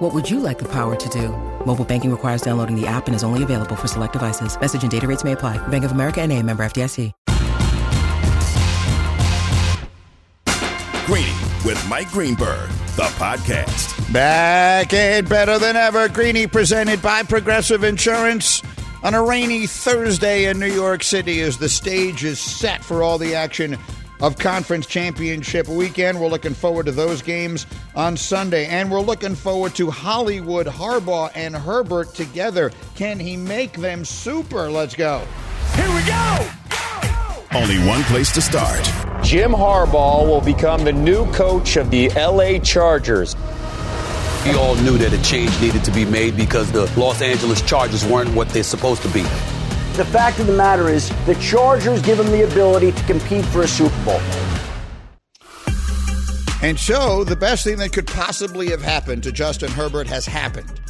What would you like the power to do? Mobile banking requires downloading the app and is only available for select devices. Message and data rates may apply. Bank of America and a member FDIC. Greeny with Mike Greenberg, the podcast. Back and better than ever. Greeny presented by Progressive Insurance on a rainy Thursday in New York City as the stage is set for all the action of conference championship weekend. We're looking forward to those games on Sunday, and we're looking forward to Hollywood, Harbaugh, and Herbert together. Can he make them super? Let's go. Here we go! Only one place to start. Jim Harbaugh will become the new coach of the LA Chargers. We all knew that a change needed to be made because the Los Angeles Chargers weren't what they're supposed to be. The fact of the matter is, the Chargers give them the ability to compete for a Super Bowl. And so, the best thing that could possibly have happened to Justin Herbert has happened.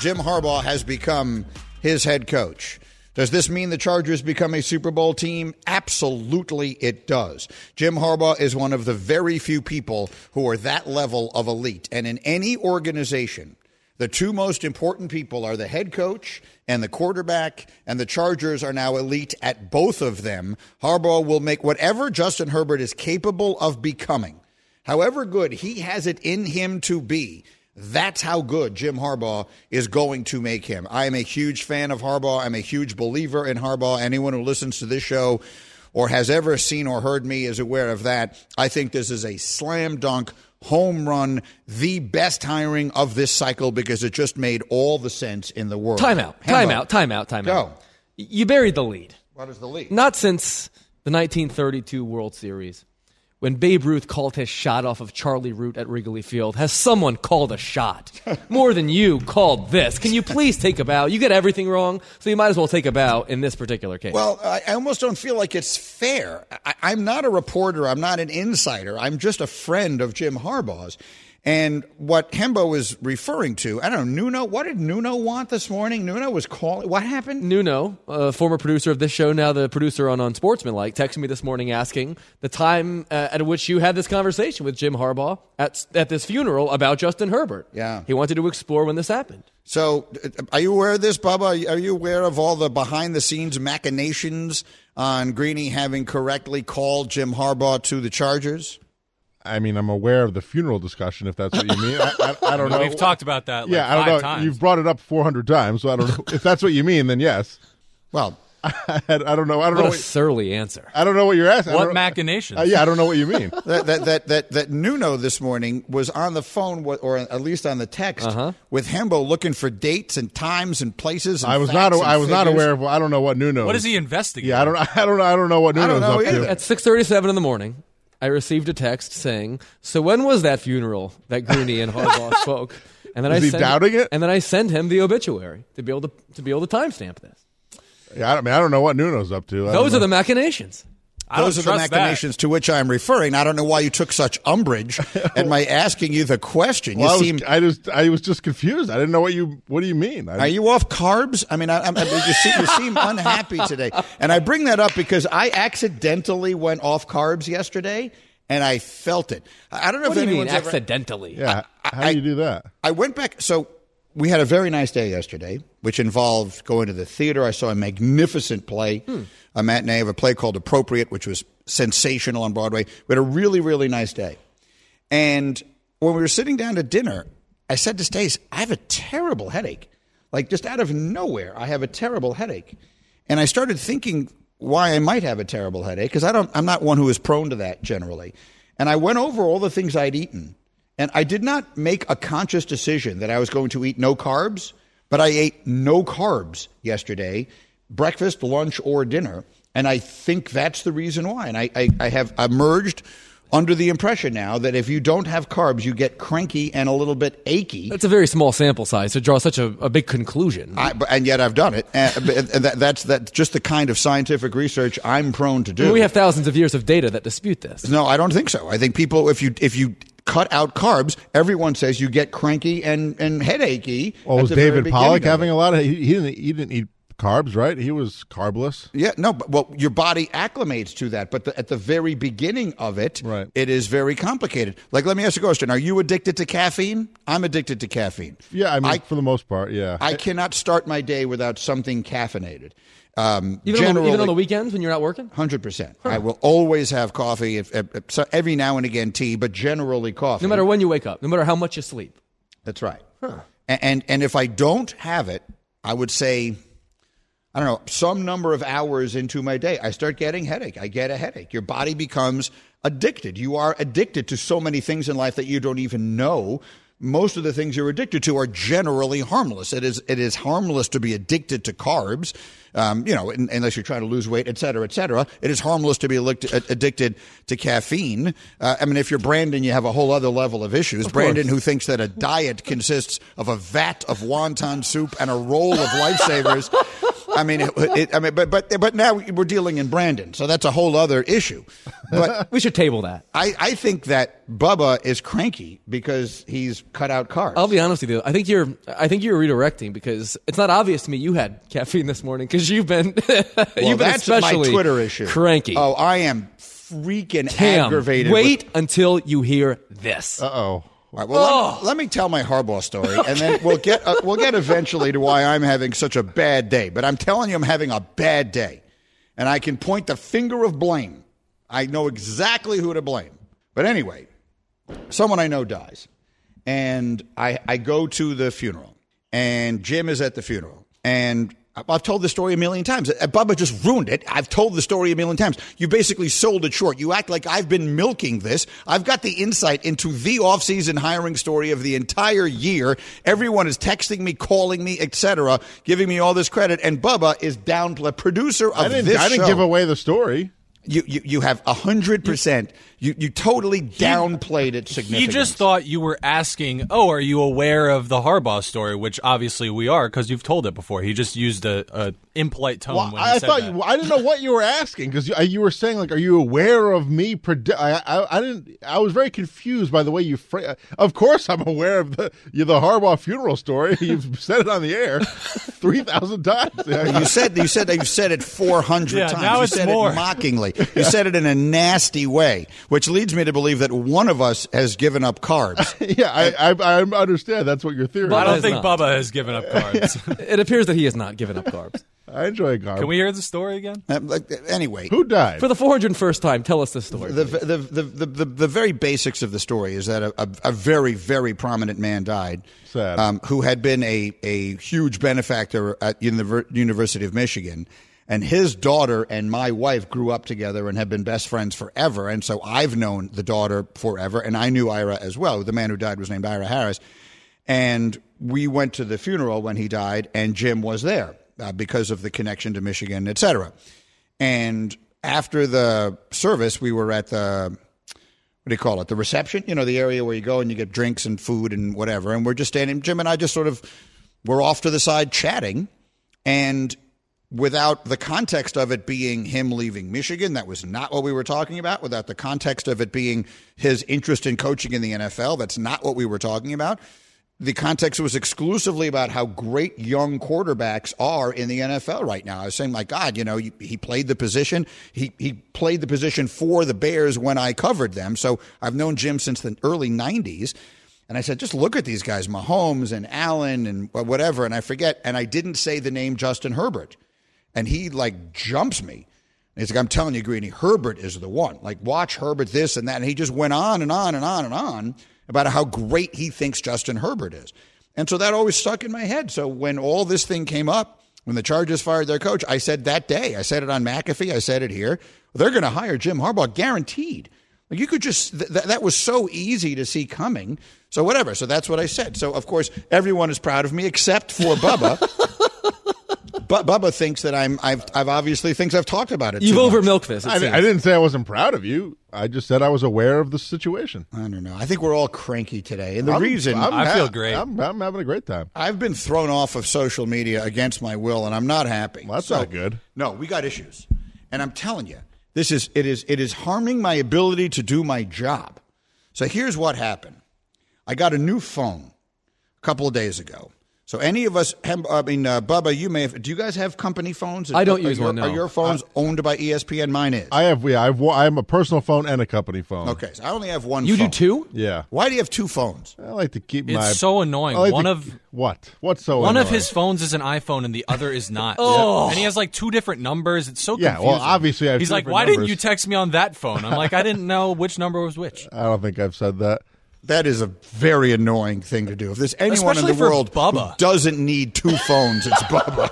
Jim Harbaugh has become his head coach. Does this mean the Chargers become a Super Bowl team? Absolutely, it does. Jim Harbaugh is one of the very few people who are that level of elite. And in any organization, the two most important people are the head coach and the quarterback, and the Chargers are now elite at both of them. Harbaugh will make whatever Justin Herbert is capable of becoming, however good he has it in him to be. That's how good Jim Harbaugh is going to make him. I am a huge fan of Harbaugh. I'm a huge believer in Harbaugh. Anyone who listens to this show or has ever seen or heard me is aware of that. I think this is a slam dunk home run, the best hiring of this cycle because it just made all the sense in the world. Timeout, timeout, timeout, timeout. Go. You buried the lead. What is the lead? Not since the 1932 World Series, when Babe Ruth called his shot off of Charlie Root at Wrigley Field, has someone called a shot more than you called this. Can you please take a bow? You get everything wrong, so you might as well take a bow in this particular case. Well, I I almost don't feel like it's fair. I, I'm not a reporter. I'm not an insider. I'm just a friend of Jim Harbaugh's. And what Hembo was referring to, I don't know, Nuno, what did Nuno want this morning? Nuno was calling. What happened? Nuno, a former producer of this show, now the producer on Unsportsmanlike, texted me this morning asking the time uh, at which you had this conversation with Jim Harbaugh at, at this funeral about Justin Herbert. Yeah. He wanted to explore when this happened. So, uh, are you aware of this, Bubba? Are you aware of all the behind the scenes machinations on Greeny having correctly called Jim Harbaugh to the Chargers? I mean, I'm aware of the funeral discussion, if that's what you mean. I, I, I don't know. We've talked about that. Like yeah, I don't five know. Times. You've brought it up 400 times, so I don't know if that's what you mean. Then yes. Well, I, I don't know. I don't What know. a What, surly answer. I don't know what you're asking. What don't- machinations? Uh, yeah, I don't know what you mean. that, that, that, that, that Nuno this morning was on the phone, or at least on the text, Uh-huh. with Hembo looking for dates and times and places. And I was not. and I was not aware of. I don't know what Nuno. What is he investigating? Yeah, I don't. I don't. I don't know what Nuno's know up either. to. At 6:37 in the morning, I received a text saying, "So when was that funeral that Greeny and Harbaugh spoke?" And then Is I he sent, doubting it? And then I send him the obituary to be able to to be able to timestamp this. Yeah, I, don't, I mean, I don't know what Nuno's up to. I Those are the machinations. I Those are the trust machinations to which I'm referring. I don't know why you took such umbrage at my asking you the question. You Well, I, was, seem. I just. I was just confused. I didn't know what you. What do you mean? I, Are you off carbs? I mean, I, I, you, seem, you seem unhappy today, and I bring that up because I accidentally went off carbs yesterday, and I felt it. I I don't know What if do you mean anyone's ever- accidentally? Yeah. How I- do you do that? I went back. So we had a very nice day yesterday, which involved going to the theater. I saw a magnificent play, hmm. A matinee of a play called Appropriate, which was sensational on Broadway. We had a really, really nice day. And when we were sitting down to dinner, I said to Stace, I have a terrible headache. Like just out of nowhere, I have a terrible headache. And I started thinking why I might have a terrible headache because I don't I'm not one who is prone to that generally. And I went over all the things I'd eaten. And I did not make a conscious decision that I was going to eat no carbs, but I ate no carbs yesterday, breakfast, lunch, or dinner. And I think that's the reason why. And I, I, I have emerged under the impression now that if you don't have carbs, you get cranky and a little bit achy. That's a very small sample size to draw such a, a big conclusion. I, and yet I've done it. And, and that, that's that's just the kind of scientific research I'm prone to do. And we have thousands of years of data that dispute this. No, I don't think so. I think people, if you if you cut out carbs, everyone says you get cranky and and headachy. Well, was David beginning Pollack having a lot of? He, he didn't. He didn't eat carbs, right? He was carbless. Yeah, no, but well, your body acclimates to that, but the, at the very beginning of it, Right. it is very complicated. Like, let me ask you a question: Are you addicted to caffeine? I'm addicted to caffeine. Yeah, I mean, I, for the most part, yeah. I cannot start my day without something caffeinated. Um, Even, on the, generally, even on the weekends when you're not working? hundred percent. I will always have coffee. If, if, if- so every now and again tea, but generally coffee. No matter when you wake up, no matter how much you sleep. That's right. A- And, and if I don't have it, I would say, I don't know, some number of hours into my day, I start getting headache. I get a headache. Your body becomes addicted. You are addicted to so many things in life that you don't even know. Most of the things you're addicted to are generally harmless. It is it is harmless to be addicted to carbs, um, you know, un- unless you're trying to lose weight, et cetera, et cetera. It is harmless to be addicted to caffeine. Uh, I mean, if you're Brandon, you have a whole other level of issues. Brandon, who thinks that a diet consists of a vat of wonton soup and a roll of lifesavers. I mean, it, it, I mean, but but but now we're dealing in Brandon, so that's a whole other issue. But We should table that. I, I think that Bubba is cranky because he's cut out carbs. I'll be honest with you. I think you're. I think you're redirecting because it's not obvious to me you had caffeine this morning because you've been. well, you've been especially Twitter issue. Cranky. Oh, I am freaking Cam, aggravated. Wait with- until you hear this. Uh oh. All right, well, Oh. let, me, let me tell my Harbaugh story, and then we'll get uh, we'll get eventually to why I'm having such a bad day. But I'm telling you, I'm having a bad day, and I can point the finger of blame. I know exactly who to blame. But anyway, someone I know dies, and I I go to the funeral, and Jim is at the funeral, and. I've told the story a million times. Uh, Bubba just ruined it. I've told the story a million times. You basically sold it short. You act like I've been milking this. I've got the insight into the off-season hiring story of the entire year. Everyone is texting me, calling me, etc., giving me all this credit. And Bubba is down, the producer of I didn't. this I didn't show. give away the story. You, you, you have a hundred percent. You you totally downplayed its He significance. just thought you were asking, "Oh, are you aware of the Harbaugh story?" Which obviously we are because you've told it before. He just used a, a impolite tone Well, when he I said thought that. you, I didn't know what you were asking because you, you were saying like, "Are you aware of me?" Predi-? I, I I didn't. I was very confused by the way you. Fra- of course, I'm aware of the you, the Harbaugh funeral story. You've said it on the air three thousand times. You said you said that you've said it four hundred Yeah, times. now you it's said more. it mockingly. You said it in a nasty way, which leads me to believe that one of us has given up carbs. yeah, I, I I understand. That's what your theory. Is. I don't think not. Bubba has given up carbs. It appears that he has not given up carbs. I enjoy carbs. Can we hear the story again? Uh, like, anyway, Who died? For the 401st time, tell us the story. the, the, the, the, the, the very basics of the story is that a, a, a very, very prominent man died Sad. Um, who had been a, a huge benefactor at Univer- University of Michigan. And his daughter and my wife grew up together and have been best friends forever. And so I've known the daughter forever. And I knew Ira as well. The man who died was named Ira Harris. And we went to the funeral when he died, and Jim was there uh, because of the connection to Michigan, et cetera. And after the service, we were at the what do you call it? The reception, you know, the area where you go and you get drinks and food and whatever. And we're just standing. Jim and I just sort of we're off to the side chatting, and without the context of it being him leaving Michigan, that was not what we were talking about. Without the context of it being his interest in coaching in the NFL, that's not what we were talking about. The context was exclusively about how great young quarterbacks are in the NFL right now. I was saying, my God, you know, he played the position. He he played the position for the Bears when I covered them. So I've known Jim since the early '90s. And I said, just look at these guys, Mahomes and Allen and whatever. And I forget. And I didn't say the name Justin Herbert. And he like jumps me. And he's like, I'm telling you, Greeny, Herbert is the one. Like, watch Herbert this and that. And he just went on and on and on and on about how great he thinks Justin Herbert is. And so that always stuck in my head. So when all this thing came up, when the Chargers fired their coach, I said that day, I said it on McAfee, I said it here, they're going to hire Jim Harbaugh, guaranteed. Like you could just th- th- that was so easy to see coming. So whatever. So that's what I said. So of course everyone is proud of me except for Bubba. Bu- Bubba thinks that I'm. I've, I've obviously thinks I've talked about it. You've over milked this. I. I didn't say I wasn't proud of you. I just said I was aware of the situation. I don't know. I think we're all cranky today, and the I'm- reason I'm I ha- feel great. I'm, I'm having a great time. I've been thrown off of social media against my will, and I'm not happy. Well, that's So- not good. No, we got issues, and I'm telling you, this is it is it is harming my ability to do my job. So here's what happened: I got a new phone a couple of days ago. So any of us, I mean, uh, Bubba, you may have. Do you guys have company phones? I don't Are use your, one, no. Are your phones owned by ESPN? Mine is. I have yeah, I've I have a personal phone and a company phone. okay, so I only have one. You do two? Yeah. Why do you have two phones? I like to keep It's my It's so annoying. Like One to- of- what? What's so One of his phones is an iPhone and the other is not. Oh. And he has like two different numbers. It's so Yeah, well, obviously I have He's two like, different why didn't you text me on that phone? I'm like, I didn't know which number was which. I don't think I've said that. That is a very annoying thing to do. If there's anyone Especially in the world Bubba. who doesn't need two phones, it's Bubba.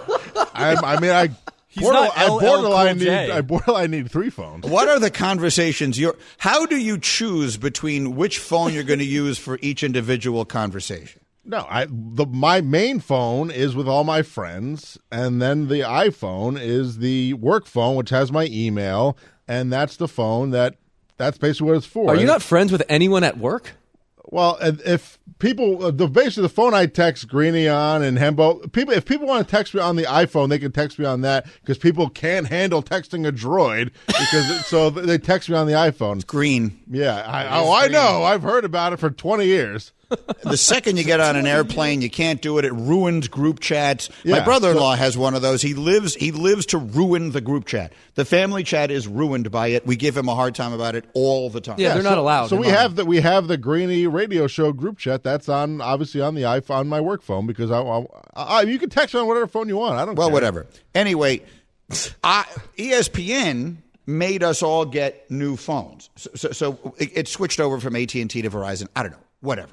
I, I mean, I He's border- not I borderline Cool need I borderline need three phones. what are the conversations you're how do you choose between which phone you're going to use for each individual conversation? No, I the my main phone is with all my friends, and then the iPhone is the work phone, which has my email, and that's the phone that that's basically what it's for. Are you not friends with anyone at work? Well, if people, uh, the basically the phone I text Greeny on and Hembo, people, if people want to text me on the iPhone, they can text me on that because people can't handle texting a droid because so they text me on the iPhone. Green. Yeah, I, oh, I know. I've heard about it for twenty years. The second you get on an airplane, you can't do it. It ruins group chats. My brother-in-law has one of those. He lives he lives to ruin the group chat. The family chat is ruined by it. We give him a hard time about it all the time. Yeah, they're not so, allowed So we mine. have the we have the Greeny radio show group chat. That's on obviously on the iPhone, on my work phone because I, I, I you can text on whatever phone you want. I don't. Well, care. whatever. Anyway, I, ESPN made us all get new phones, so, so, so it, it switched over from AT and T to Verizon. I don't know, whatever.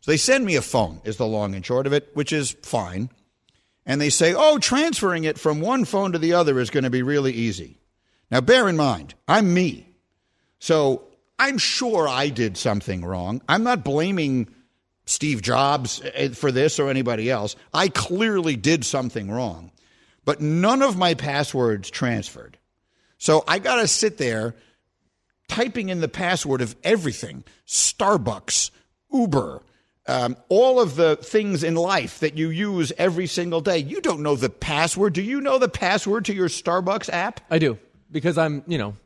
So they send me a phone, is the long and short of it, which is fine. And they say, oh, transferring it from one phone to the other is going to be really easy. Now, bear in mind, I'm me. So I'm sure I did something wrong. I'm not blaming Steve Jobs eh, for this or anybody else. I clearly did something wrong, but none of my passwords transferred. So I got to sit there typing in the password of everything Starbucks, Uber, um, all of the things in life that you use every single day. You don't know the password. Do you know the password to your Starbucks app? I do because I'm, you know,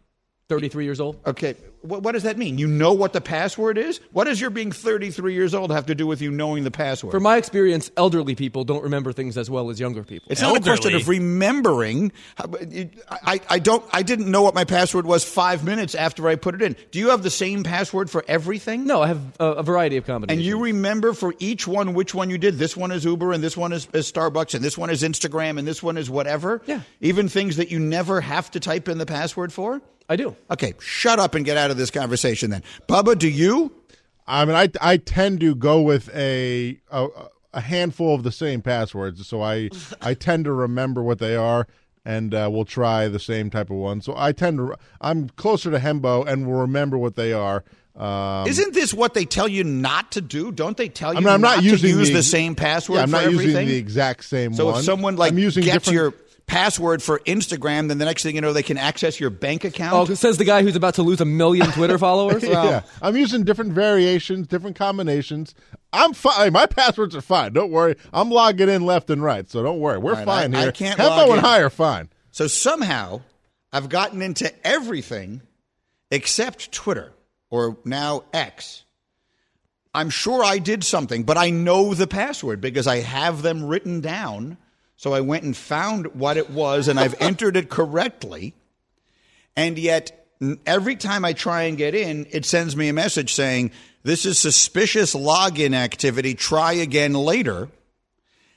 33 years old. Okay, what, what does that mean? You know what the password is? What does your being 33 years old have to do with you knowing the password? From my experience, elderly people don't remember things as well as younger people. It's not a question of remembering. I, I don't. I didn't know what my password was five minutes after I put it in. Do you have the same password for everything? no, I have a, a variety of combinations. And you remember for each one which one you did. This one is Uber, and this one is, is Starbucks, and this one is Instagram, and this one is whatever. Yeah. Even things that you never have to type in the password for. I do. Okay, shut up and get out of this conversation then. Bubba, do you? I mean, I I tend to go with a a, a handful of the same passwords, so I I tend to remember what they are, and uh, we'll try the same type of one. So I tend to I'm closer to Hembo, and will remember what they are. Um, Isn't this what they tell you not to do? Don't they tell you I mean, I'm not, to using use the, the, same password Yeah, I'm for not everything? using the exact same so one. if someone like I'm using gets different, your password for Instagram, then the next thing you know, they can access your bank account. Oh, says the guy who's about to lose a million Twitter followers. yeah, I'm using different variations, different combinations. I'm fine. My passwords are fine. Don't worry. I'm logging in left and right, so don't worry. We're All right, fine I- I can't Hembo log and in. High are fine. So somehow I've gotten into everything except Twitter or now X. I'm sure I did something, but I know the password because I have them written down. So I went and found what it was and I've entered it correctly. And yet, every time I try and get in, it sends me a message saying, This is suspicious login activity. Try again later.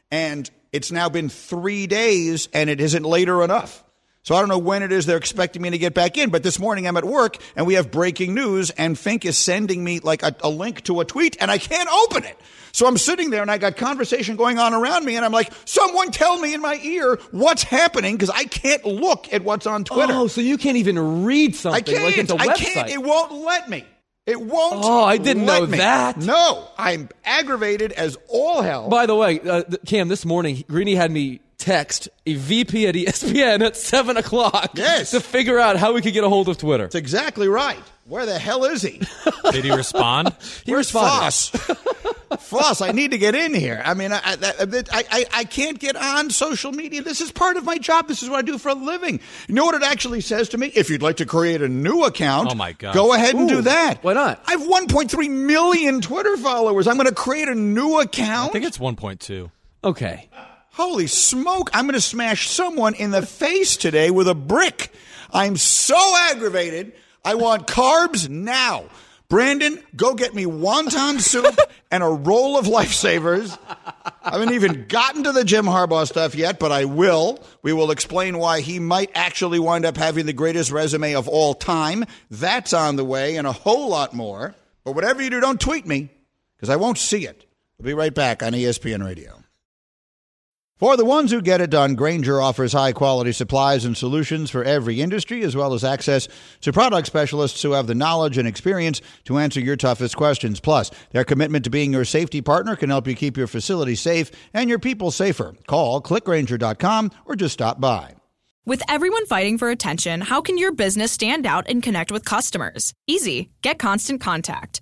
And it's now been three days and it isn't later enough. So I don't know when it is they're expecting me to get back in, but this morning I'm at work and we have breaking news and Fink is sending me like a, a link to a tweet and I can't open it. So I'm sitting there and I got conversation going on around me and I'm like, someone tell me in my ear what's happening because I can't look at what's on Twitter. Oh, so you can't even read something I can't. like it's a I website. can't. It won't let me. It won't. Oh, I didn't let know me. that. No, I'm aggravated as all hell. By the way, uh, Cam, this morning Greeny had me text a VP at ESPN at 7 o'clock Yes. to figure out how we could get a hold of Twitter. That's exactly right. Where the hell is he? Did he respond? He Where's responded. Foss? Foss, I need to get in here. I mean, I, I, I, I, I can't get on social media. This is part of my job. This is what I do for a living. You know what it actually says to me? If you'd like to create a new account, Oh, my gosh. go ahead and do that. why not? I have 1.3 million Twitter followers. I'm going to create a new account. I think it's 1.2. Okay. Holy smoke, I'm going to smash someone in the face today with a brick. I'm so aggravated. I want carbs now. Brandon, go get me wonton soup and a roll of lifesavers. I haven't even gotten to the Jim Harbaugh stuff yet, but I will. We will explain why he might actually wind up having the greatest resume of all time. That's on the way and a whole lot more. But whatever you do, don't tweet me because I won't see it. We'll be right back on ESPN Radio. For the ones who get it done, Grainger offers high quality supplies and solutions for every industry, as well as access to product specialists who have the knowledge and experience to answer your toughest questions. Plus, their commitment to being your safety partner can help you keep your facility safe and your people safer. Call clickgranger.com or just stop by. With everyone fighting for attention, how can your business stand out and connect with customers? Easy. Get Constant Contact.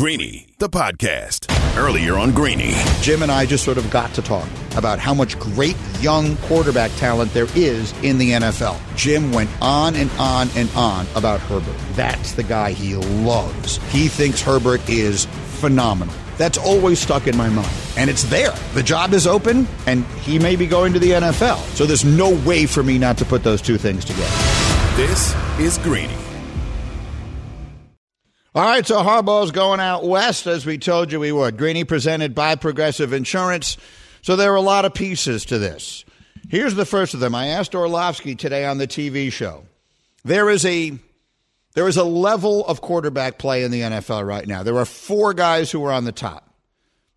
Greeny, the podcast. Earlier on Greeny. Jim and I just sort of got to talk about how much great young quarterback talent there is in the NFL. Jim went on and on and on about Herbert. That's the guy he loves. He thinks Herbert is phenomenal. That's always stuck in my mind. And it's there. The job is open, and he may be going to the NFL. So there's no way for me not to put those two things together. This is Greeny. All right, so Harbaugh's going out west, as we told you we would. Greeny presented by Progressive Insurance. So there are a lot of pieces to this. Here's the first of them. I asked Orlovsky today on the TV show. There is a there is a level of quarterback play in the NFL right now. There are four guys who are on the top.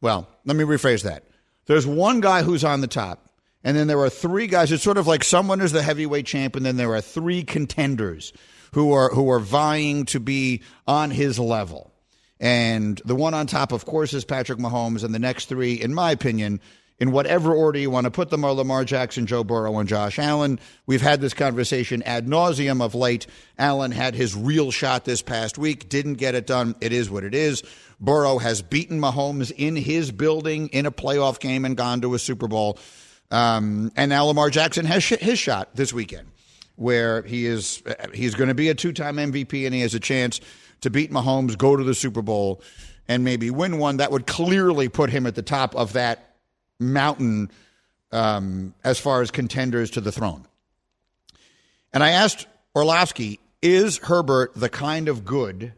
Well, let me rephrase that. There's one guy who's on the top, and then there are three guys. It's sort of like someone is the heavyweight champ, and then there are three contenders who are who are vying to be on his level. And the one on top, of course, is Patrick Mahomes, and the next three, in my opinion, in whatever order you want to put them, are Lamar Jackson, Joe Burrow, and Josh Allen. We've had this conversation ad nauseum of late. Allen had his real shot this past week, didn't get it done. It is what it is. Burrow has beaten Mahomes in his building in a playoff game and gone to a Super Bowl. Um, and now Lamar Jackson has sh- his shot this weekend, where he is he's going to be a two-time MVP and he has a chance to beat Mahomes, go to the Super Bowl, and maybe win one. That would clearly put him at the top of that mountain um, as far as contenders to the throne. And I asked Orlovsky, is Herbert the kind of good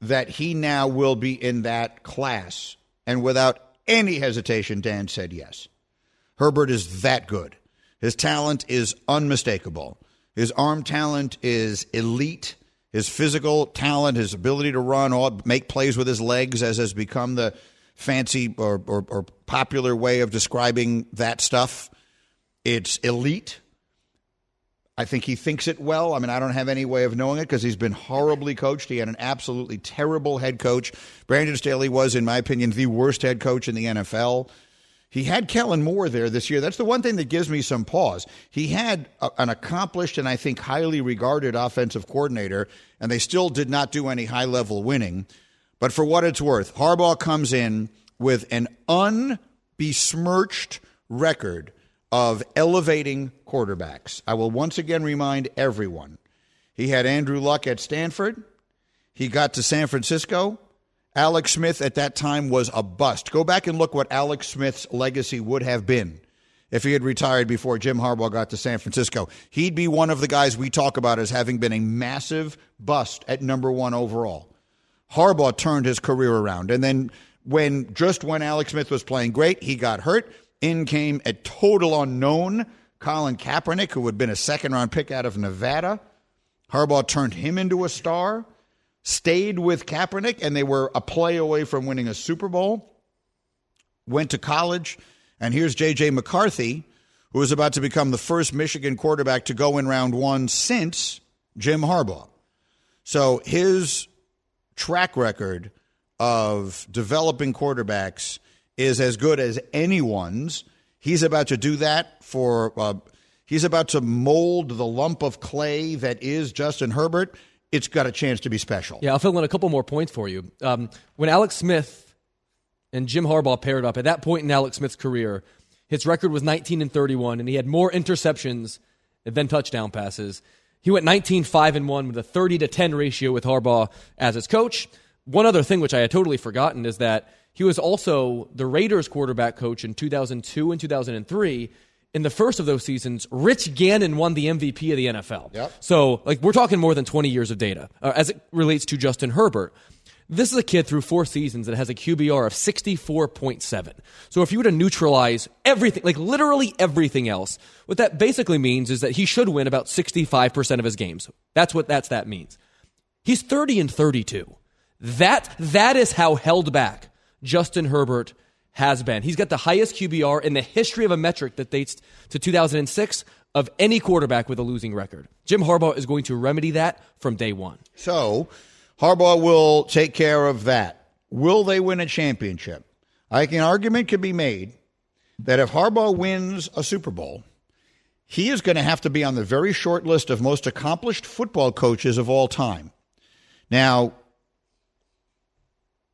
that he now will be in that class? And without any hesitation, Dan said yes. Herbert is that good. His talent is unmistakable. His arm talent is elite. His physical talent, his ability to run, all, make plays with his legs, as has become the fancy or, or, or popular way of describing that stuff. It's elite. I think he thinks it well. I mean, I don't have any way of knowing it because he's been horribly coached. He had an absolutely terrible head coach. Brandon Staley was, in my opinion, the worst head coach in the NFL. He had Kellen Moore there this year. That's the one thing that gives me some pause. He had a, an accomplished and I think highly regarded offensive coordinator, and they still did not do any high level winning. But for what it's worth, Harbaugh comes in with an unbesmirched record of elevating quarterbacks. I will once again remind everyone he had Andrew Luck at Stanford, he got to San Francisco. Alex Smith at that time was a bust. Go back and look what Alex Smith's legacy would have been if he had retired before Jim Harbaugh got to San Francisco. He'd be one of the guys we talk about as having been a massive bust at number one overall. Harbaugh turned his career around. And then when just when Alex Smith was playing great, he got hurt. In came a total unknown Colin Kaepernick, who had been a second round pick out of Nevada. Harbaugh turned him into a star, stayed with Kaepernick, and they were a play away from winning a Super Bowl. Went to college, and here's J.J. McCarthy, who is about to become the first Michigan quarterback to go in round one since Jim Harbaugh. So his track record of developing quarterbacks is as good as anyone's. He's about to do that for. Uh, he's about to mold the lump of clay that is Justin Herbert. It's got a chance to be special. Yeah, I'll fill in a couple more points for you. Um, when Alex Smith and Jim Harbaugh paired up, at that point in Alex Smith's career, his record was 19 and 31, and he had more interceptions than touchdown passes. He went 19 5 and 1 with a 30 to 10 ratio with Harbaugh as his coach. One other thing which I had totally forgotten is that he was also the Raiders quarterback coach in 2002 and 2003. In the first of those seasons, Rich Gannon won the MVP of the NFL. Yep. So, like, we're talking more than 20 years of data uh, as it relates to Justin Herbert. This is a kid through four seasons that has a QBR of 64.7. So if you were to neutralize everything, like literally everything else, what that basically means is that he should win about 65% of his games. That's what that's, that means. He's 30 and 32. That, that is how held back Justin Herbert has been. He's got the highest QBR in the history of a metric that dates to 2006 of any quarterback with a losing record. Jim Harbaugh is going to remedy that from day one. So Harbaugh will take care of that. Will they win a championship? I think an argument could be made that if Harbaugh wins a Super Bowl, he is going to have to be on the very short list of most accomplished football coaches of all time. Now,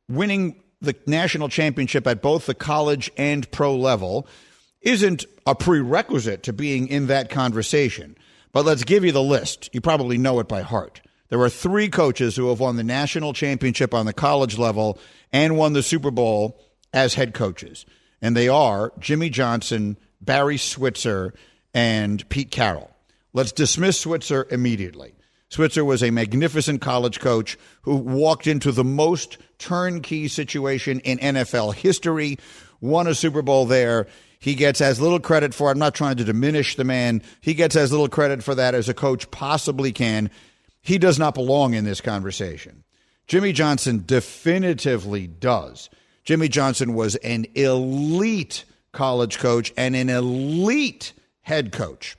winning the national championship at both the college and pro level isn't a prerequisite to being in that conversation. But let's give you the list. You probably know it by heart. There are three coaches who have won the national championship on the college level and won the Super Bowl as head coaches. And they are Jimmy Johnson, Barry Switzer, and Pete Carroll. Let's dismiss Switzer immediately. Switzer was a magnificent college coach who walked into the most turnkey situation in NFL history, won a Super Bowl there. He gets as little credit for I'm not trying to diminish the man. He gets as little credit for that as a coach possibly can. He does not belong in this conversation. Jimmy Johnson definitively does. Jimmy Johnson was an elite college coach and an elite head coach.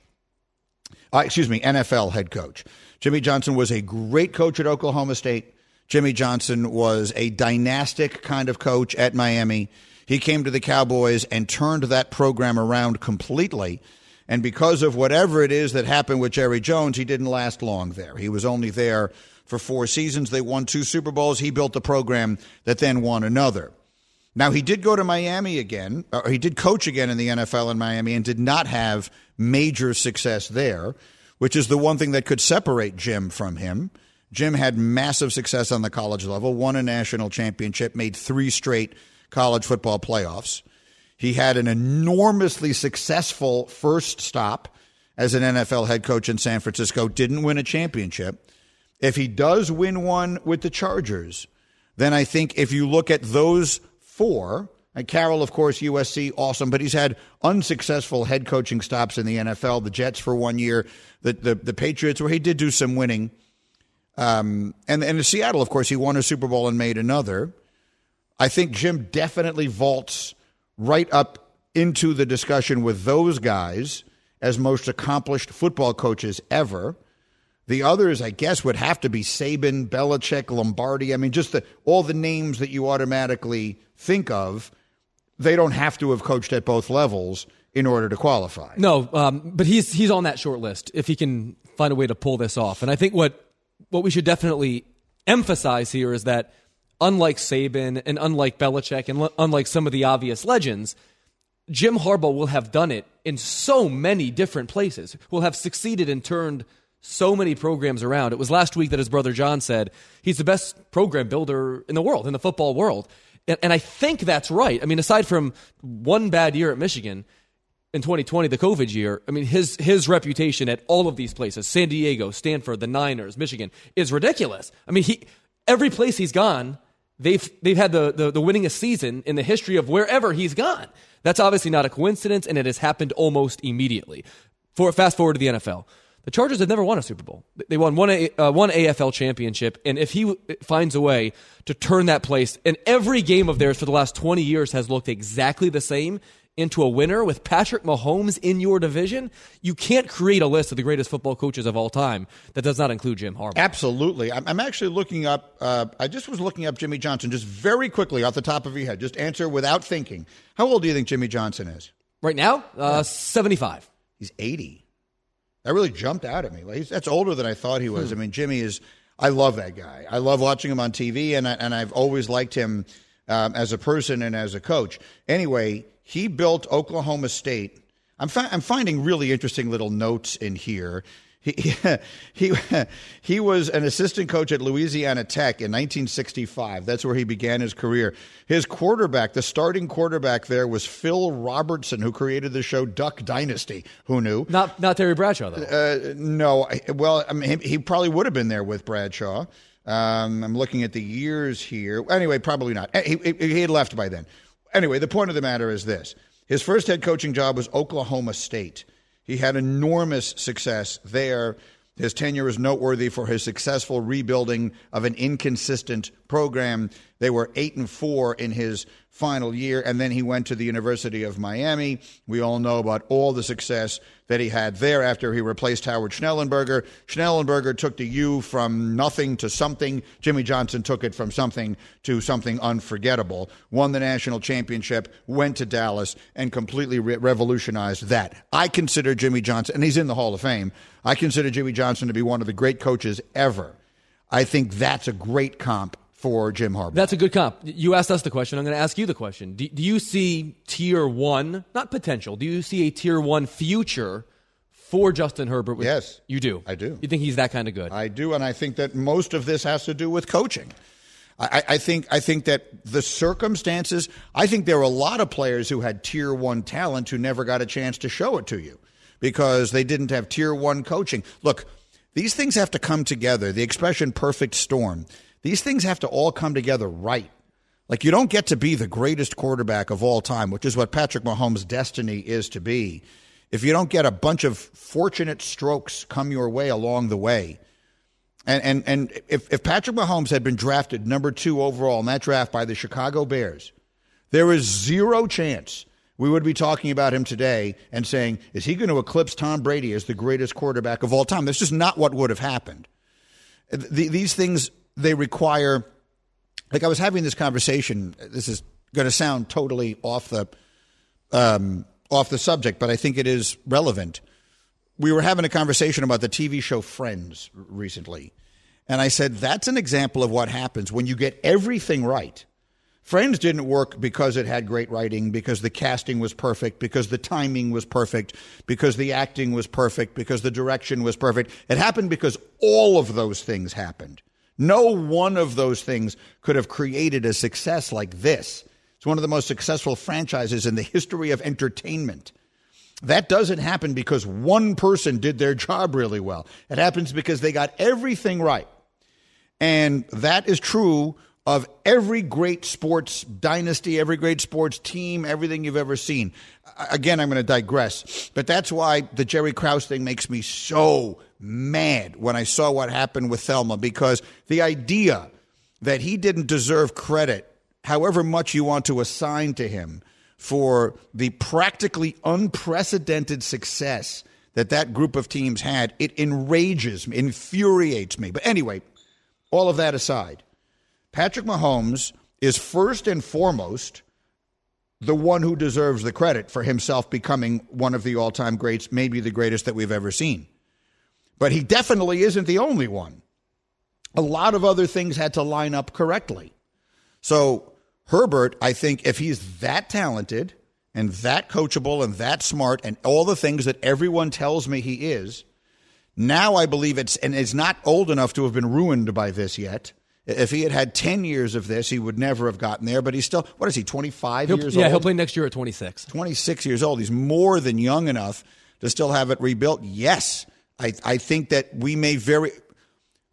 Uh, excuse me, NFL head coach. Jimmy Johnson was a great coach at Oklahoma State. Jimmy Johnson was a dynastic kind of coach at Miami. He came to the Cowboys and turned that program around completely. And because of whatever it is that happened with Jerry Jones, he didn't last long there. He was only there for four seasons. They won two Super Bowls. He built a program that then won another. Now, he did go to Miami again, or he did coach again in the NFL in Miami and did not have major success there, which is the one thing that could separate Jim from him. Jim had massive success on the college level, won a national championship, made three straight college football playoffs. He had an enormously successful first stop as an NFL head coach in San Francisco, didn't win a championship. If he does win one with the Chargers, then I think if you look at those four, And Carroll, of course, USC, awesome, but he's had unsuccessful head coaching stops in the NFL. The Jets for one year, the the, the Patriots, where he did do some winning. Um, and and in Seattle, of course, he won a Super Bowl and made another. I think Jim definitely vaults right up into the discussion with those guys as most accomplished football coaches ever. The others, I guess, would have to be Saban, Belichick, Lombardi. I mean, just the, all the names that you automatically think of. They don't have to have coached at both levels in order to qualify. No, um, but he's he's on that short list if he can find a way to pull this off. And I think what what we should definitely emphasize here is that unlike Saban and unlike Belichick and unlike some of the obvious legends, Jim Harbaugh will have done it in so many different places. Will have succeeded and turned so many programs around. It was last week that his brother John said he's the best program builder in the world, in the football world. And, and I think that's right. I mean, aside from one bad year at Michigan in 2020, the COVID year, I mean, his, his reputation at all of these places, San Diego, Stanford, the Niners, Michigan, is ridiculous. I mean, he, every place he's gone, they've, they've had the, the, the winningest season in the history of wherever he's gone. That's obviously not a coincidence, and it has happened almost immediately. For fast forward to the NFL. The Chargers have never won a Super Bowl. They won one, uh, one AFL championship, and if he finds a way to turn that place, and every game of theirs for the last 20 years has looked exactly the same, into a winner with Patrick Mahomes in your division, you can't create a list of the greatest football coaches of all time that does not include Jim Harbaugh. Absolutely. I'm, actually looking up, uh, I just was looking up Jimmy Johnson just very quickly off the top of your head. Just answer without thinking. How old do you think Jimmy Johnson is? Right now? Uh, 75. He's 80. That really jumped out at me. Like, that's older than I thought he was. Hmm. I mean, Jimmy is. I love that guy. I love watching him on TV, and I, and I've always liked him um, as a person and as a coach. Anyway, he built Oklahoma State. I'm fi- I'm finding really interesting little notes in here. He, he, he was an assistant coach at Louisiana Tech in 1965. That's where he began his career. His quarterback, the starting quarterback there, was Phil Robertson, who created the show Duck Dynasty. Who knew? Not not Terry Bradshaw though. Uh, no, well, I mean, he, he probably would have been there with Bradshaw. Um, I'm looking at the years here. Anyway, probably not. He, he, he had left by then. Anyway, the point of the matter is this: his first head coaching job was Oklahoma State. He had enormous success there. His tenure is noteworthy for his successful rebuilding of an inconsistent program. They were eight and four in his final year, and then he went to the University of Miami. We all know about all the success that he had there after he replaced Howard Schnellenberger. Schnellenberger took the U from nothing to something. Jimmy Johnson took it from something to something unforgettable. Won the national championship, went to Dallas, and completely re- revolutionized that. I consider Jimmy Johnson, and he's in the Hall of Fame, I consider Jimmy Johnson to be one of the great coaches ever. I think that's a great comp for Jim Harbaugh. That's a good comp. You asked us the question. I'm going to ask you the question. Do, do, you see tier one, not potential, do you see a tier one future for Justin Herbert? With, yes. You do? I do. You think he's that kind of good? I do, and I think that most of this has to do with coaching. I, I think I think that the circumstances. I think there are a lot of players who had tier one talent who never got a chance to show it to you because they didn't have tier one coaching. Look, these things have to come together. The expression "perfect storm." These things have to all come together right. Like you don't get to be the greatest quarterback of all time, which is what Patrick Mahomes' destiny is to be, if you don't get a bunch of fortunate strokes come your way along the way. And and and if, if Patrick Mahomes had been drafted number two overall in that draft by the Chicago Bears, there is zero chance we would be talking about him today and saying, is he going to eclipse Tom Brady as the greatest quarterback of all time? That's just not what would have happened. The, these things they require like I was having this conversation. This is going to sound totally off the um, off the subject, but I think it is relevant. We were having a conversation about the TV show Friends recently, and I said that's an example of what happens when you get everything right. Friends didn't work because it had great writing, because the casting was perfect, because the timing was perfect, because the acting was perfect, because the direction was perfect. It happened because all of those things happened. No one of those things could have created a success like this. It's one of the most successful franchises in the history of entertainment. That doesn't happen because one person did their job really well. It happens because they got everything right. And that is true of every great sports dynasty, every great sports team, everything you've ever seen. Again, I'm going to digress, but that's why the Jerry Krause thing makes me so mad when I saw what happened with Thelma because the idea that he didn't deserve credit, however much you want to assign to him, for the practically unprecedented success that that group of teams had, it enrages me, infuriates me. But anyway, all of that aside, Patrick Mahomes is first and foremost the one who deserves the credit for himself becoming one of the all time greats, maybe the greatest that we've ever seen. But he definitely isn't the only one. A lot of other things had to line up correctly. So, Herbert, I think if he's that talented and that coachable and that smart and all the things that everyone tells me he is, now I believe it's, and it's not old enough to have been ruined by this yet. If he had had 10 years of this, he would never have gotten there, but he's still, what is he, 25 He'll- years yeah, old? Yeah, he'll play next year at 26. 26 years old. He's more than young enough to still have it rebuilt. Yes, I, I think that we may very.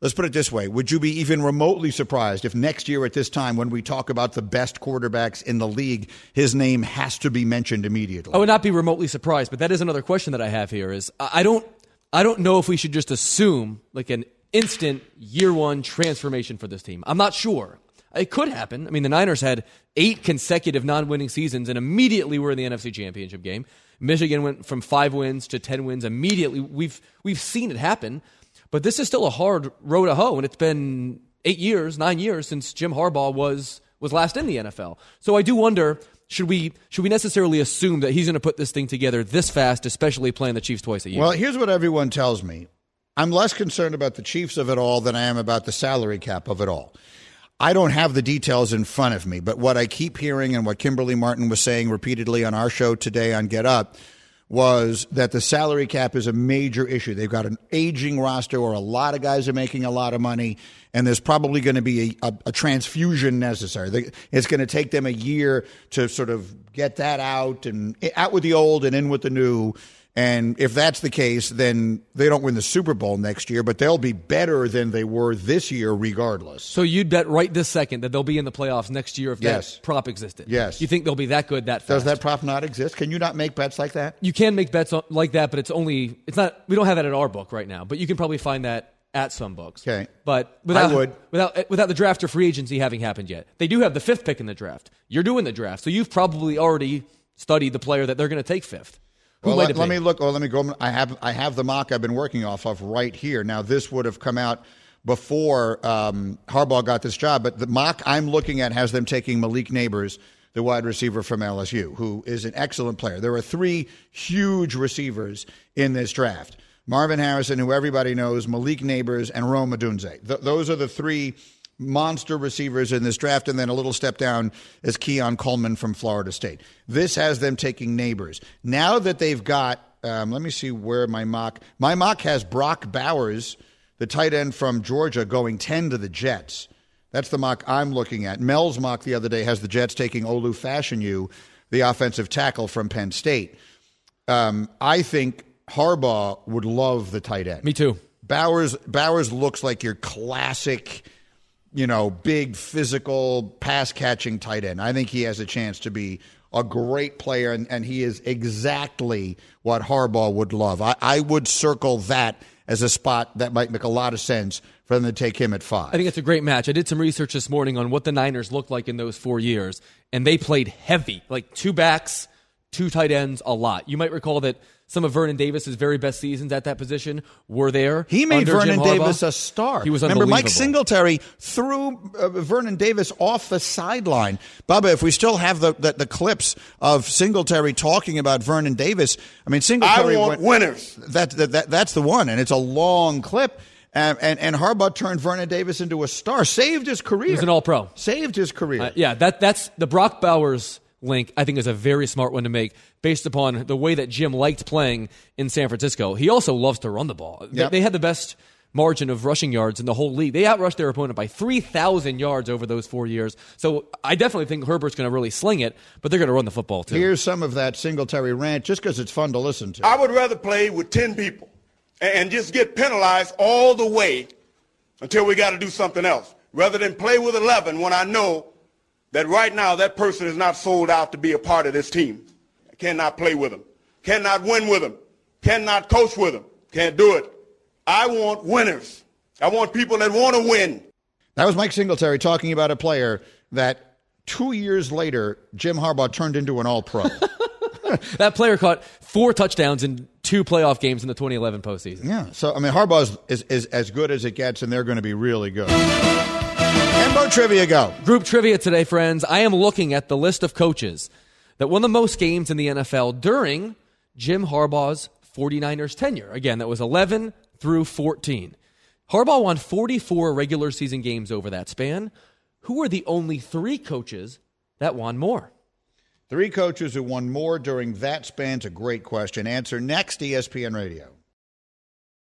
Let's put it this way. Would you be even remotely surprised if next year at this time, when we talk about the best quarterbacks in the league, his name has to be mentioned immediately? I would not be remotely surprised, but that is another question that I have here is I I don't I don't know if we should just assume like an instant year one transformation for this team. I'm not sure. It could happen. I mean, the Niners had eight consecutive non-winning seasons and immediately were in the NFC Championship game. Michigan went from 5 wins to 10 wins immediately. We've we've seen it happen. But this is still a hard road to hoe and it's been 8 years, 9 years since Jim Harbaugh was was last in the NFL. So I do wonder should we should we necessarily assume that he's going to put this thing together this fast, especially playing the Chiefs twice a year? Well, here's what everyone tells me. I'm less concerned about the Chiefs of it all than I am about the salary cap of it all. I don't have the details in front of me, but what I keep hearing and what Kimberly Martin was saying repeatedly on our show today on Get Up was that the salary cap is a major issue. They've got an aging roster where a lot of guys are making a lot of money, and there's probably going to be a, a, a transfusion necessary. It's going to take them a year to sort of get that out and out with the old and in with the new. And if that's the case, then they don't win the Super Bowl next year, but they'll be better than they were this year, regardless. so you'd bet right this second that they'll be in the playoffs next year if Yes. that prop existed. Yes. You think they'll be that good that fast? Does that prop not exist? Can you not make bets like that? you can make bets like that, but it's only it's not. We don't have that at our book right now, but you can probably find that at some books. Okay. but without I would. without without the draft or free agency having happened yet, they do have the fifth pick in the draft. You're doing the draft, so you've probably already studied the player that they're going to take fifth. Well, let, let me look. Well, let me go. I have I have the mock I've been working off of right here. Now, this would have come out before um, Harbaugh got this job, but the mock I'm looking at has them taking Malik Nabers, the wide receiver from LSU, who is an excellent player. There are three huge receivers in this draft: Marvin Harrison, who everybody knows, Malik Nabers, and Rome Odunze. Th- those are the three monster receivers in this draft, and then a little step down is Keon Coleman from Florida State. This has them taking Nabers. Now that they've got, um, let me see where my mock, my mock has Brock Bowers, the tight end from Georgia, going 10 to the Jets. That's the mock I'm looking at. Mel's mock the other day has the Jets taking Olu Fashanu, the offensive tackle from Penn State. Um, I think Harbaugh would love the tight end. Me too. Bowers Bowers looks like your classic, you know, big physical pass catching tight end. I think he has a chance to be a great player, and, and he is exactly what Harbaugh would love. I, I would circle that as a spot that might make a lot of sense for them to take him at five. I think it's a great match. I did some research this morning on what the Niners looked like in those four years, and they played heavy, like two backs, two tight ends, a lot. You might recall that some of Vernon Davis's very best seasons at that position were there. He made under Vernon Jim Davis a star. He was Remember, Mike. Singletary threw uh, Vernon Davis off the sideline. Bubba, if we still have the, the, the clips of Singletary talking about Vernon Davis, I mean, Singletary. I want went- winners. That, that, that, that's the one, and it's a long clip. And, and, and Harbaugh turned Vernon Davis into a star, saved his career. He's an all pro. Saved his career. Uh, yeah, that that's the Brock Bowers link. I think is a very smart one to make based upon the way that Jim liked playing in San Francisco. He also loves to run the ball. They- Yep. They had the best margin of rushing yards in the whole league. They outrushed their opponent by 3,000 yards over those four years. So I definitely think Herbert's going to really sling it, but they're going to run the football too. Here's some of that Singletary rant, just because it's fun to listen to. I would rather play with 10 people and, and just get penalized all the way until we got to do something else. rather than play with 11 when I know that right now that person is not sold out to be a part of this team. I cannot play with them, cannot win with them, cannot coach with them, can't do it. I want winners. I want people that want to win. That was Mike Singletary talking about a player that two years later, Jim Harbaugh turned into an all pro. that player caught four touchdowns in two playoff games in the 2011 postseason. Yeah. So, I mean, Harbaugh is, is, is as good as it gets, and they're going to be really good. Hembo trivia go. Group trivia today, friends. I am looking at the list of coaches that won the most games in the NFL during Jim Harbaugh's 49ers tenure. Again, that was 11 through 14. Harbaugh won 44 regular season games over that span. Who are the only three coaches that won more? Three coaches who won more during that span's a great question. Answer next, ESPN Radio.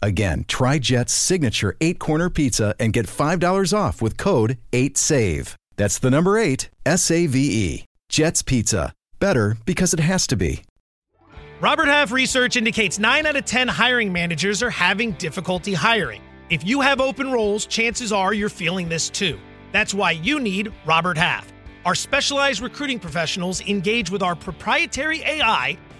Again, try Jet's signature eight corner pizza and get $5 off with code 8SAVE. That's the number eight, S A V E. Jet's Pizza. Better because it has to be. Robert Half research indicates 9 out of 10 hiring managers are having difficulty hiring. If you have open roles, chances are you're feeling this too. That's why you need Robert Half. Our specialized recruiting professionals engage with our proprietary AI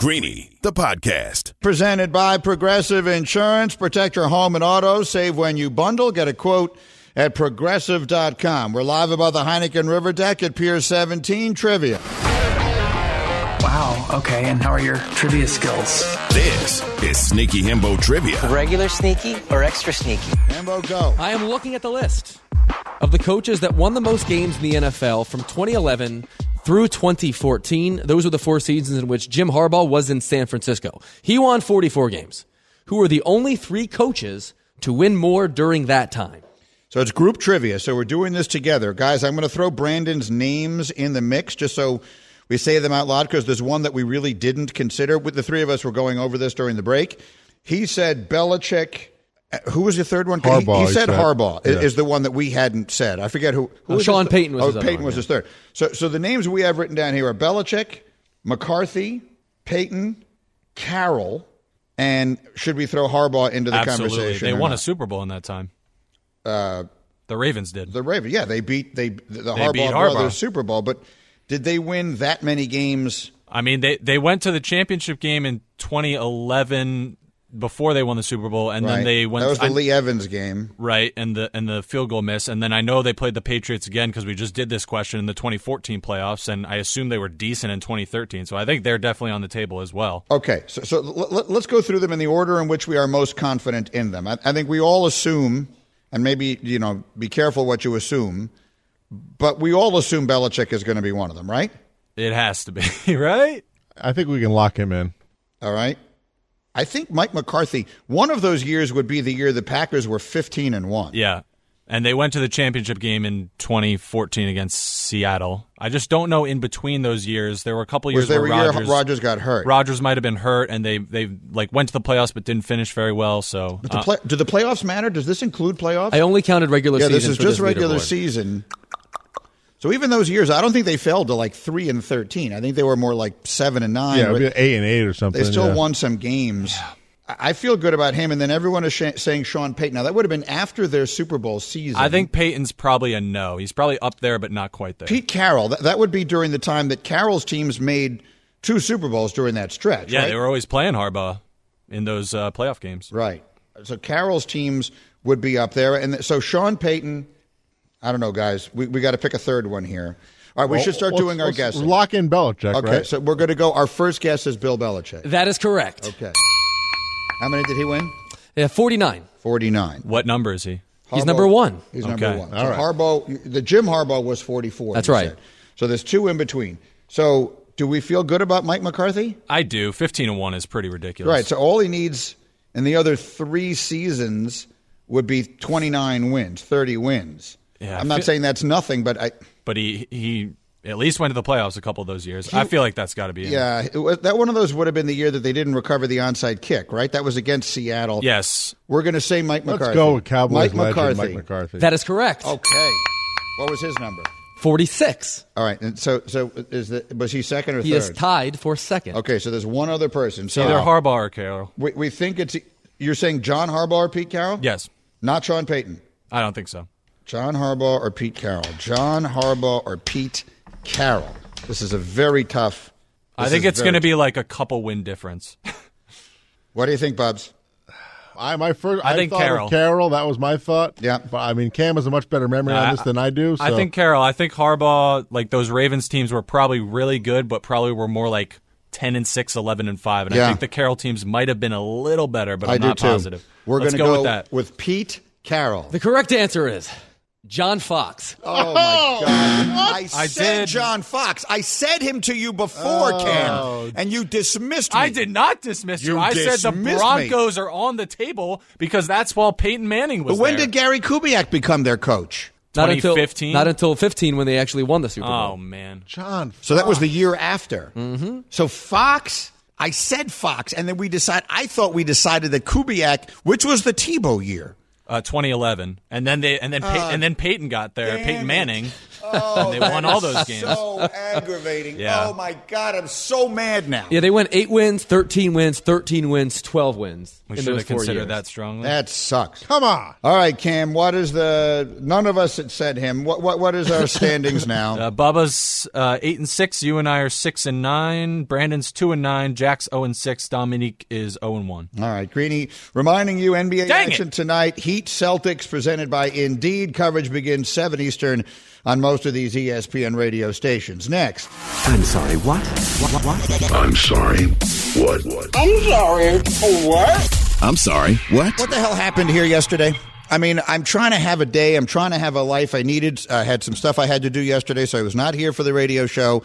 Greeny, the podcast. Presented by Progressive Insurance. Protect your home and auto. Save when you bundle. Get a quote at progressive.com. We're live above the Heineken River Deck at Pier 17 Trivia. Wow, okay, and how are your trivia skills? This is Sneaky Hembo Trivia. Regular sneaky or extra sneaky? Hembo, go. I am looking at the list of the coaches that won the most games in the NFL from 2011 through 2014. Those were the four seasons in which Jim Harbaugh was in San Francisco. He won 44 games. Who were the only three coaches to win more during that time? So it's group trivia. So we're doing this together. Guys, I'm going to throw Brandon's names in the mix just so we say them out loud because there's one that we really didn't consider. With the three of us were going over this during the break. He said Belichick. Uh, Who was the third one? Harbaugh, He, he he said said. Harbaugh Yeah. is the one that we hadn't said. I forget who. who Uh, was Sean his Payton was Oh, Payton one, was yeah. his third. So, so the names we have written down here are Belichick, McCarthy, Payton, Carroll, and should we throw Harbaugh into the Absolutely. conversation? They or won a? Super Bowl in that time. Uh, the Ravens did. The Ravens, yeah, they beat they the They Harbaugh, beat Harbaugh. brothers Super Bowl, but did they win that many games? I mean, they they went to the championship game in 2011 before they won the Super Bowl, and Right. then they went. That was the I- Lee Evans game. Right, and the and the field goal miss, and then I know they played the Patriots again because we just did this question in the 2014 playoffs, and I assume they were decent in 2013. So I think they're definitely on the table as well. Okay, so, so let, us go through them in the order in which we are most confident in them. I, I think we all assume, and maybe you know, be careful what you assume, but we all assume Belichick is going to be one of them, right? It has to be, right? I think we can lock him in. All right. I think Mike McCarthy. One of those years would be the year the Packers were 15 and one. Yeah, And they went to the championship game in 2014 against Seattle. I just don't know in between those years. There were a couple Was years there where a year Rodgers, Rodgers got hurt? Rodgers might have been hurt, and they they like went to the playoffs but didn't finish very well. So But the uh, play, do the playoffs matter? Does this include playoffs? I only counted regular yeah, season. Yeah, this is for just this regular leaderboard. season. So even those years, I don't think they fell to like three and thirteen. I think they were more like seven and nine. Yeah, it'd but be eight and eight or something. They still yeah. won some games. I I feel good about him. And then everyone is sh- saying Sean Payton. Now that would have been after their Super Bowl season. I think Payton's probably a no. He's probably up there, but not quite there. Pete Carroll. That, that would be during the time that Carroll's teams made two Super Bowls during that stretch. yeah, right? they were always playing Harbaugh in those uh, playoff games. Right. So Carroll's teams would be up there, and so Sean Payton. I don't know, guys. We we got to pick a third one here. All right, we Well, should start let's- doing our let's. Lock in Belichick, Okay, right? so we're going to go. Our first guess is Bill Belichick. That is correct. Okay. How many did he win? Yeah, 49. 49. What number is he? He's number one. He's Okay. number one. All so right. Harbaugh, the Jim Harbaugh was 44. That's right. said. So there's two in between. So do we feel good about Mike McCarthy? I do. 15 and 1 is pretty ridiculous. Right. So all he needs in the other three seasons would be 29 wins, 30 wins. Yeah, I'm not feel- saying that's nothing, but I. But he he at least went to the playoffs a couple of those years. I feel like that's got to be in. Yeah, it was, that one of those would have been the year that they didn't recover the onside kick, right? That was against Seattle. Yes. We're going to say Mike McCarthy. Let's go with Cowboys Mike legend McCarthy. Mike McCarthy. That is correct. Okay. What was his number? 46. All right. And so, so is the, was he second or He third? is tied for second. Okay, so there's one other person. So Either Harbaugh or Carroll. we, we think it's you're saying John Harbaugh or Pete Carroll? Yes. Not Sean Payton. I don't think so. John Harbaugh or Pete Carroll? John Harbaugh or Pete Carroll? This is a very tough. I think it's going to be like a couple win difference. What do you think, Bubs? I my first. I think Carroll. Carroll. That was my thought. Yeah, but I mean, Cam has a much better memory on Uh, this than I do. So. I think Carroll. I think Harbaugh, like those Ravens teams were probably really good, but probably were more like 10 and 6, 11 and 5. And Yeah. I think the Carroll teams might have been a little better, but I'm I do not too. positive. We're going to go, go with that. with Pete Carroll. The correct answer is John Fox. Oh my God! I, I said did. John Fox. I said him to you before, Oh. Cam, and you dismissed me. I did not dismiss you. You I said the dismissed me. Broncos are on the table because that's while Peyton Manning was But when there. did Gary Kubiak become their coach? Not until 2015? not until 15 when they actually won the Super Bowl. Oh man. John. So that was the year after. Mm-hmm. So Fox, I said Fox, and then we decide. I thought we decided that Kubiak, which was the Tebow year. Uh, 2011, and then they and then Pey- and then Peyton got there, Peyton. Manning, Oh, and they won all those games. So aggravating. Yeah. Oh my God, I'm so mad now. Yeah, they went 8 wins, 13 wins, 13 wins, 12 wins. we should have considered years. that strongly. That sucks. Come on. All right, Cam. What is the? None of us had said him. What what what is our standings now? Uh, Bubba's uh, eight and six. You and I are six and nine. Brandon's two and nine. Jack's zero and six. Dominique is zero and one. All right, Greeny, reminding you NBA Dang action it. tonight. Heat Celtics presented by Indeed. Coverage begins 7 Eastern on most of these ESPN radio stations. Next. I'm sorry, what? What? What? I'm sorry. What? What? I'm sorry. What? I'm sorry. What? What the hell happened here yesterday? I mean, I'm trying to have a day. I'm trying to have a life. I needed. I had some stuff I had to do yesterday, so I was not here for the radio show.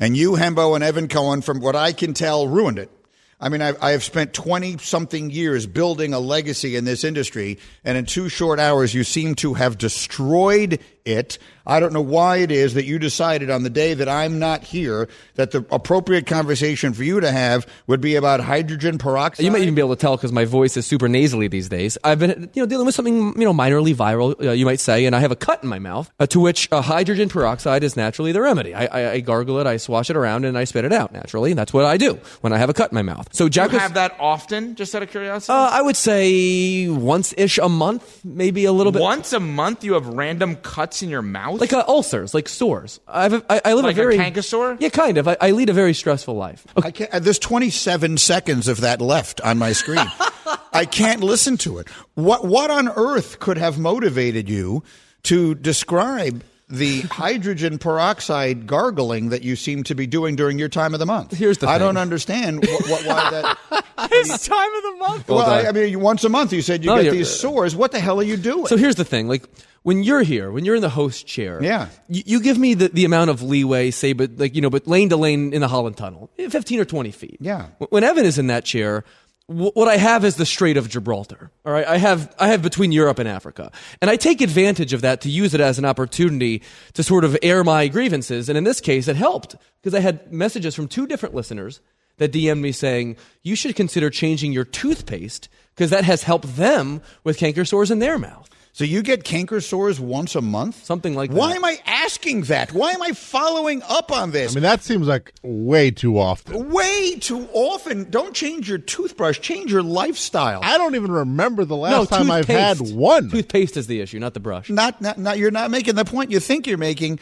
And you, Hembo, and Evan Cohen, from what I can tell, ruined it. I mean, I've, I have spent 20 something years building a legacy in this industry, and in two short hours, you seem to have destroyed it. I don't know why it is that you decided on the day that I'm not here that the appropriate conversation for you to have would be about hydrogen peroxide. You might even be able to tell because my voice is super nasally these days. I've been, you know, dealing with something, you know, minorly viral, uh, you might say, and I have a cut in my mouth. Uh, to which uh, hydrogen peroxide is naturally the remedy. I, I, I gargle it, I swash it around, and I spit it out naturally. And that's what I do when I have a cut in my mouth. So Jack you was, have that often, just out of curiosity? uh, I would say once ish a month, maybe a little bit. Once a month, you have random cuts in your mouth? Like uh, ulcers, like sores. I've, I, I live Like a a very canker sore? Yeah, kind of. I, I lead a very stressful life. I can't, uh, there's 27 seconds of that left on my screen. I can't listen to it. What what on earth could have motivated you to describe the hydrogen peroxide gargling that you seem to be doing during your time of the month? Here's the I thing. don't understand what, what, why that. It's time of the month. well, Well I. I mean, once a month you said you No, get these sores. What the hell are you doing? So here's the thing, like when you're here, when you're in the host chair, Yeah. you, you give me the, the amount of leeway, say, but like you know, but lane to lane in the Holland Tunnel, eh, fifteen or twenty feet. Yeah. When Evan is in that chair, wh- what I have is the Strait of Gibraltar. All right, I have I have between Europe and Africa, and I take advantage of that to use it as an opportunity to sort of air my grievances. And in this case, it helped because I had messages from two different listeners that DM'd me saying you should consider changing your toothpaste because that has helped them with canker sores in their mouth. So you get canker sores once a month? Something like Why that. Why am I asking that? Why am I following up on this? I mean, that seems like way too often. Way too often. Don't change your toothbrush, change your lifestyle. I don't even remember the last no, time I've had one. Toothpaste is the issue, not the brush. Not, not, not, you're not making the point you think you're making.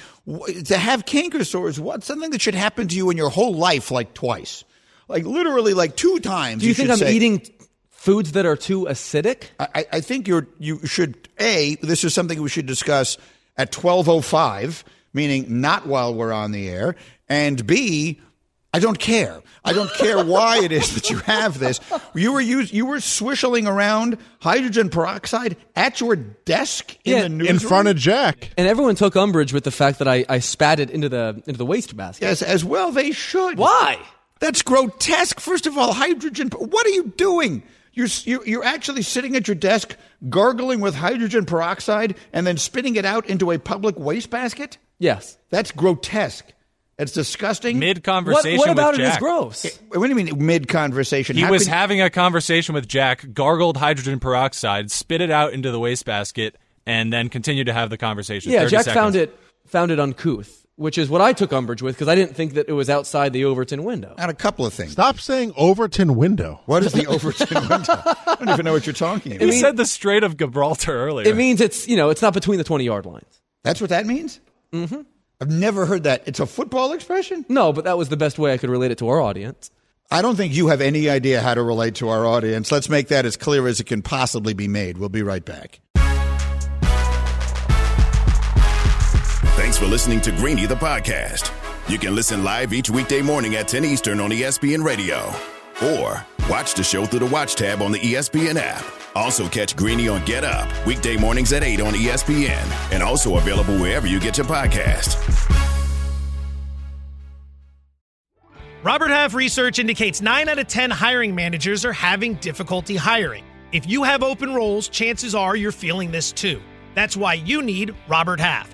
To have canker sores, what's something that should happen to you in your whole life like twice? Like literally like two times. Do you, think I'm say- eating foods that are too acidic? I, I think you're you should a this is something we should discuss at twelve oh five, meaning not while we're on the air, and b I don't care. I don't care why it is that you have this. You were use, you were swishing around hydrogen peroxide at your desk in Yeah, the in newsroom. in front of Jack. And everyone took umbrage with the fact that I, I spat it into the into the wastebasket. Yes, as well they should. Why? That's grotesque. First of all, hydrogen. What are you doing? You're, you're you're actually sitting at your desk, gargling with hydrogen peroxide, and then spitting it out into a public wastebasket. Yes. That's grotesque. It's disgusting. Mid conversation. What, what about with it is gross? Eh, what do you mean mid conversation? He was having a conversation with Jack, gargled hydrogen peroxide, spit it out into the wastebasket, and then continued to have the conversation. Yeah, Jack seconds. found it found it uncouth, which is what I took umbrage with because I didn't think that it was outside the Overton window. At a couple of things. Stop saying Overton window. What is the Overton window? I don't even know what you're talking about. You said the Strait of Gibraltar earlier. It means it's you know it's not between the twenty yard lines. That's what that means. Mm-hmm. I've never heard that. It's a football expression. No, but that was the best way I could relate it to our audience. I don't think you have any idea how to relate to our audience. Let's make that as clear as it can possibly be made. We'll be right back. For listening to Greeny the podcast. You can listen live each weekday morning at 10 Eastern on ESPN Radio. Or watch the show through the Watch tab on the ESPN app. Also catch Greeny on Get Up, weekday mornings at 8 on ESPN. And also available wherever you get your podcast. Robert Half research indicates 9 out of 10 hiring managers are having difficulty hiring. If you have open roles, chances are you're feeling this too. That's why you need Robert Half.